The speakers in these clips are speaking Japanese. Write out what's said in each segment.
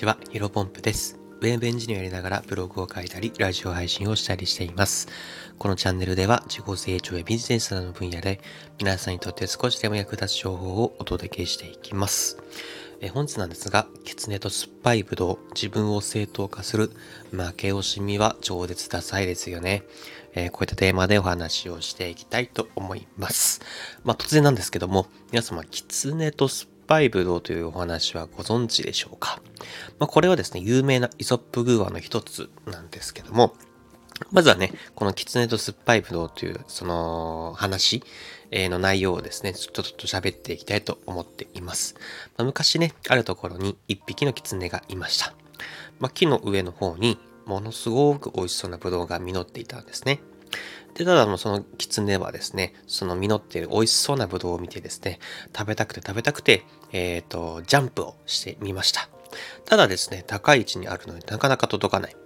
ちは、ヒロポンプです。ウェブエンジニアやりながらブログを書いたり、ラジオ配信をしたりしています。このチャンネルでは自己成長やビジネスなどの分野で皆さんにとって少しでも役立つ情報をお届けしていきます。え本日なんですが、キツネと酸っぱいブドウ、自分を正当化する負け惜しみは超絶ダサいですよね。えー、こういったテーマでお話をしていきたいと思います。まあ突然なんですけども、皆様、キツネと酸っぱいブドウというお話はご存知でしょうか、まあ、これはですね、有名なイソップグーアの一つなんですけども、まずはね、このキツネと酸っぱいブドウというその話の内容をですね、ちょっと喋っていきたいと思っています。まあ、昔ね、あるところに一匹のキツネがいました。まあ、木の上の方にものすごく美味しそうなブドウが実っていたんですね。で、ただのその狐はですね、その実っている美味しそうなブドウを見てですね、食べたくて食べたくて、えっ、ー、と、ジャンプをしてみました。ただですね、高い位置にあるのでなかなか届かない。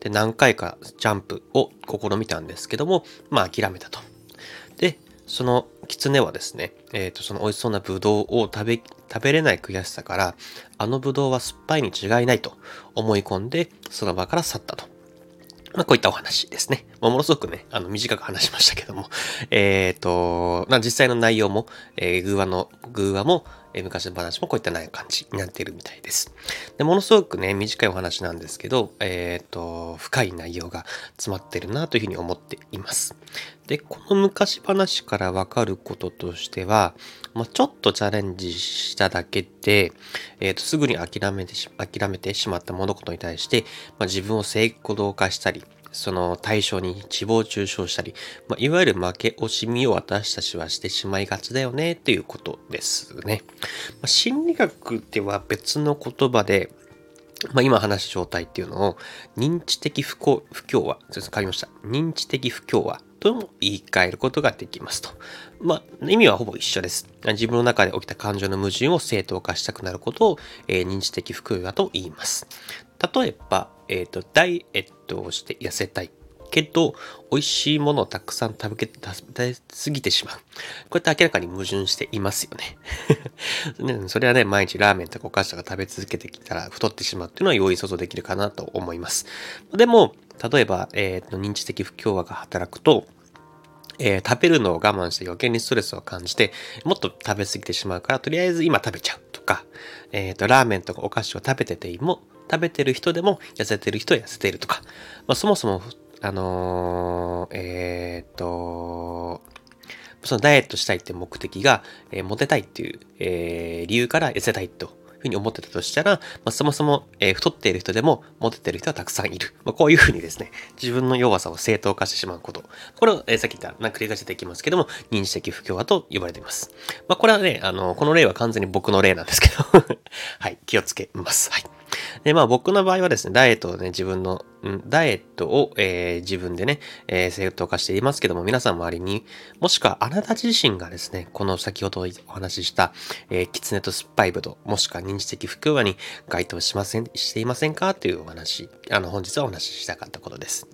で、何回かジャンプを試みたんですけども、まあ諦めたと。で、その狐はですね、えっ、ー、と、その美味しそうなブドウを食べ、食べれない悔しさから、あのブドウは酸っぱいに違いないと思い込んで、その場から去ったと。まあ、こういったお話ですね。まあ、ものすごくね、あの、短く話しましたけども、えっ、ー、と、まあ、実際の内容も、えー、偶話の、偶話も、え、昔の話もこういったない感じになっているみたいです。で、ものすごくね、短いお話なんですけど、えっ、ー、と、深い内容が詰まってるなというふうに思っています。で、この昔話からわかることとしては、まあ、ちょっとチャレンジしただけで、えっ、ー、と、すぐに諦めてし、諦めてしまった物事に対して、まあ、自分を成功化したり、その対象に誹謗中傷したり、まあ、いわゆる負け惜しみを私たちはしてしまいがちだよねっていうことですね。まあ、心理学では別の言葉で、まあ、今話した状態っていうのを認知的不幸不協和、ちょっと変わりました。認知的不協和とも言い換えることができますと。まあ、意味はほぼ一緒です。自分の中で起きた感情の矛盾を正当化したくなることを、えー、認知的不協和と言います。例えば、えっ、ー、と、ダイエットをして痩せたい。けど、美味しいものをたくさん食べ食べすぎてしまう。こうやって明らかに矛盾していますよねね。それはね、毎日ラーメンとかお菓子とか食べ続けてきたら太ってしまうっていうのは容易想像できるかなと思います。でも、例えば、えっ、ー、と、認知的不協和が働くと、えー、食べるのを我慢して余計にストレスを感じて、もっと食べ過ぎてしまうから、とりあえず今食べちゃうとか、えっ、ー、と、ラーメンとかお菓子を食べてても、食べてる人でも痩せてる人は痩せているとか、まあ、そもそも、あのー、えっ、と、そのダイエットしたいって目的が、えー、モテたいっていう、えー、理由から痩せたいとふうに思ってたとしたら、まあ、そもそも、えー、太っている人でもモテてる人はたくさんいる。まあ、こういうふうにですね、自分の弱さを正当化してしまうこと。これを、えー、さっき言った、繰り返しできますけども、認知的不協和と呼ばれています。まあ、これはね、あの、この例は完全に僕の例なんですけど はい、気をつけます。はい。で、まあ僕の場合はですね、ダイエットをね、自分の、うん、ダイエットを、えー、自分でね、えー、正当化していますけども、皆さん周りに、もしくはあなた自身がですね、この先ほどお話しした、えー、キツネと酸っぱいブドウ、もしくは認知的不協和に該当しません、していませんか？というお話、あの、本日はお話ししたかったことです。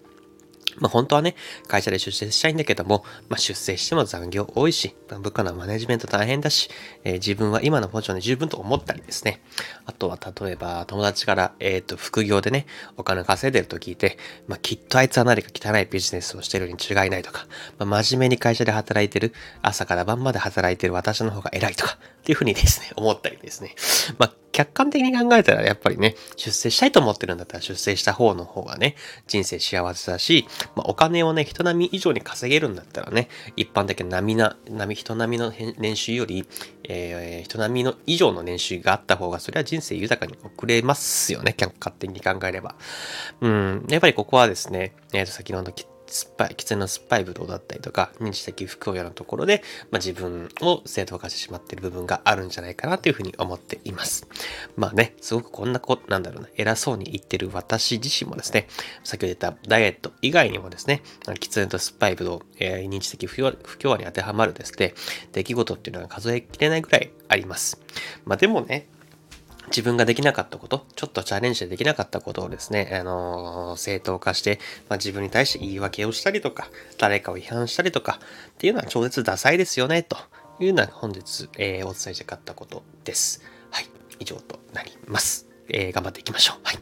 まあ本当はね、会社で出世したいんだけども、まあ出世しても残業多いしま、部下のマネジメント大変だし、えー、自分は今のポジションで十分と思ったりですね。あとは例えば友達から、えっ、ー、と、副業でね、お金稼いでると聞いて、まあきっとあいつは何か汚いビジネスをしてるに違いないとか、まあ真面目に会社で働いてる、朝から晩まで働いてる私の方が偉いとか、っていうふうにですね、思ったりですね。まあ客観的に考えたらやっぱりね、出世したいと思ってるんだったら出世した方の方がね、人生幸せだし、まあ、お金をね、人並み以上に稼げるんだったらね、一般的な並な、並、人並みの年収より、えー、人並みの以上の年収があった方が、それは人生豊かに送れますよね、客観的に考えれば。うん、やっぱりここはですね、えっ、ー、と、先ほど酸っぱい、喫煙の酸っぱいブドウだったりとか、認知的不協和のところで、まあ、自分を正当化してしまっている部分があるんじゃないかなというふうに思っています。まあね、すごくこんなこ、なんだろうな、偉そうに言ってる私自身もですね、先ほど言ったダイエット以外にもですね、喫煙と酸っぱいブドウ、えー、認知的不協和に当てはまるですね、出来事っていうのが数えきれないぐらいあります。まあでもね、自分ができなかったこと、ちょっとチャレンジでできなかったことをですね、あのー、正当化して、まあ、自分に対して言い訳をしたりとか、誰かを批判したりとか、っていうのは超絶ダサいですよね、というのは本日、えー、お伝えしたかったことです。はい、以上となります。えー、頑張っていきましょう。はい。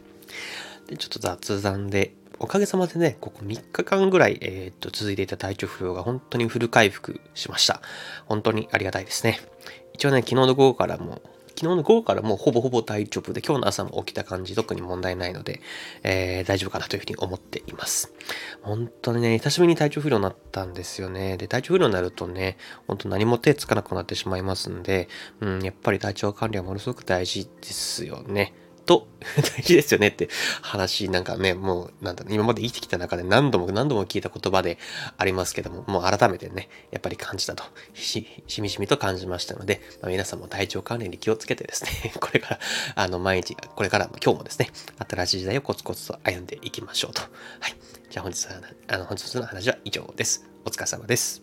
で、ちょっと雑談で、おかげさまでね、ここ3日間ぐらい、えー、っと、続いていた体調不良が本当にフル回復しました。本当にありがたいですね。一応ね、昨日の午後からも昨日の午後からもうほぼほぼ大丈夫で、今日の朝も起きた感じ、特に問題ないので、えー、大丈夫かなというふうに思っています。本当にね、久しぶりに体調不良になったんですよね。で、体調不良になるとね、本当何も手つかなくなってしまいますんで、うん、やっぱり体調管理はものすごく大事ですよね。と 大事ですよねって話なんかね、もうなんだ、今まで生きてきた中で何度も何度も聞いた言葉でありますけども、もう改めてね、やっぱり感じたと、し、しみしみと感じましたので、まあ、皆さんも体調管理に気をつけてですね、これから、あの、毎日、これからも今日もですね、新しい時代をコツコツと歩んでいきましょうと。はい。じゃあ本日は、あの、本日の話は以上です。お疲れ様です。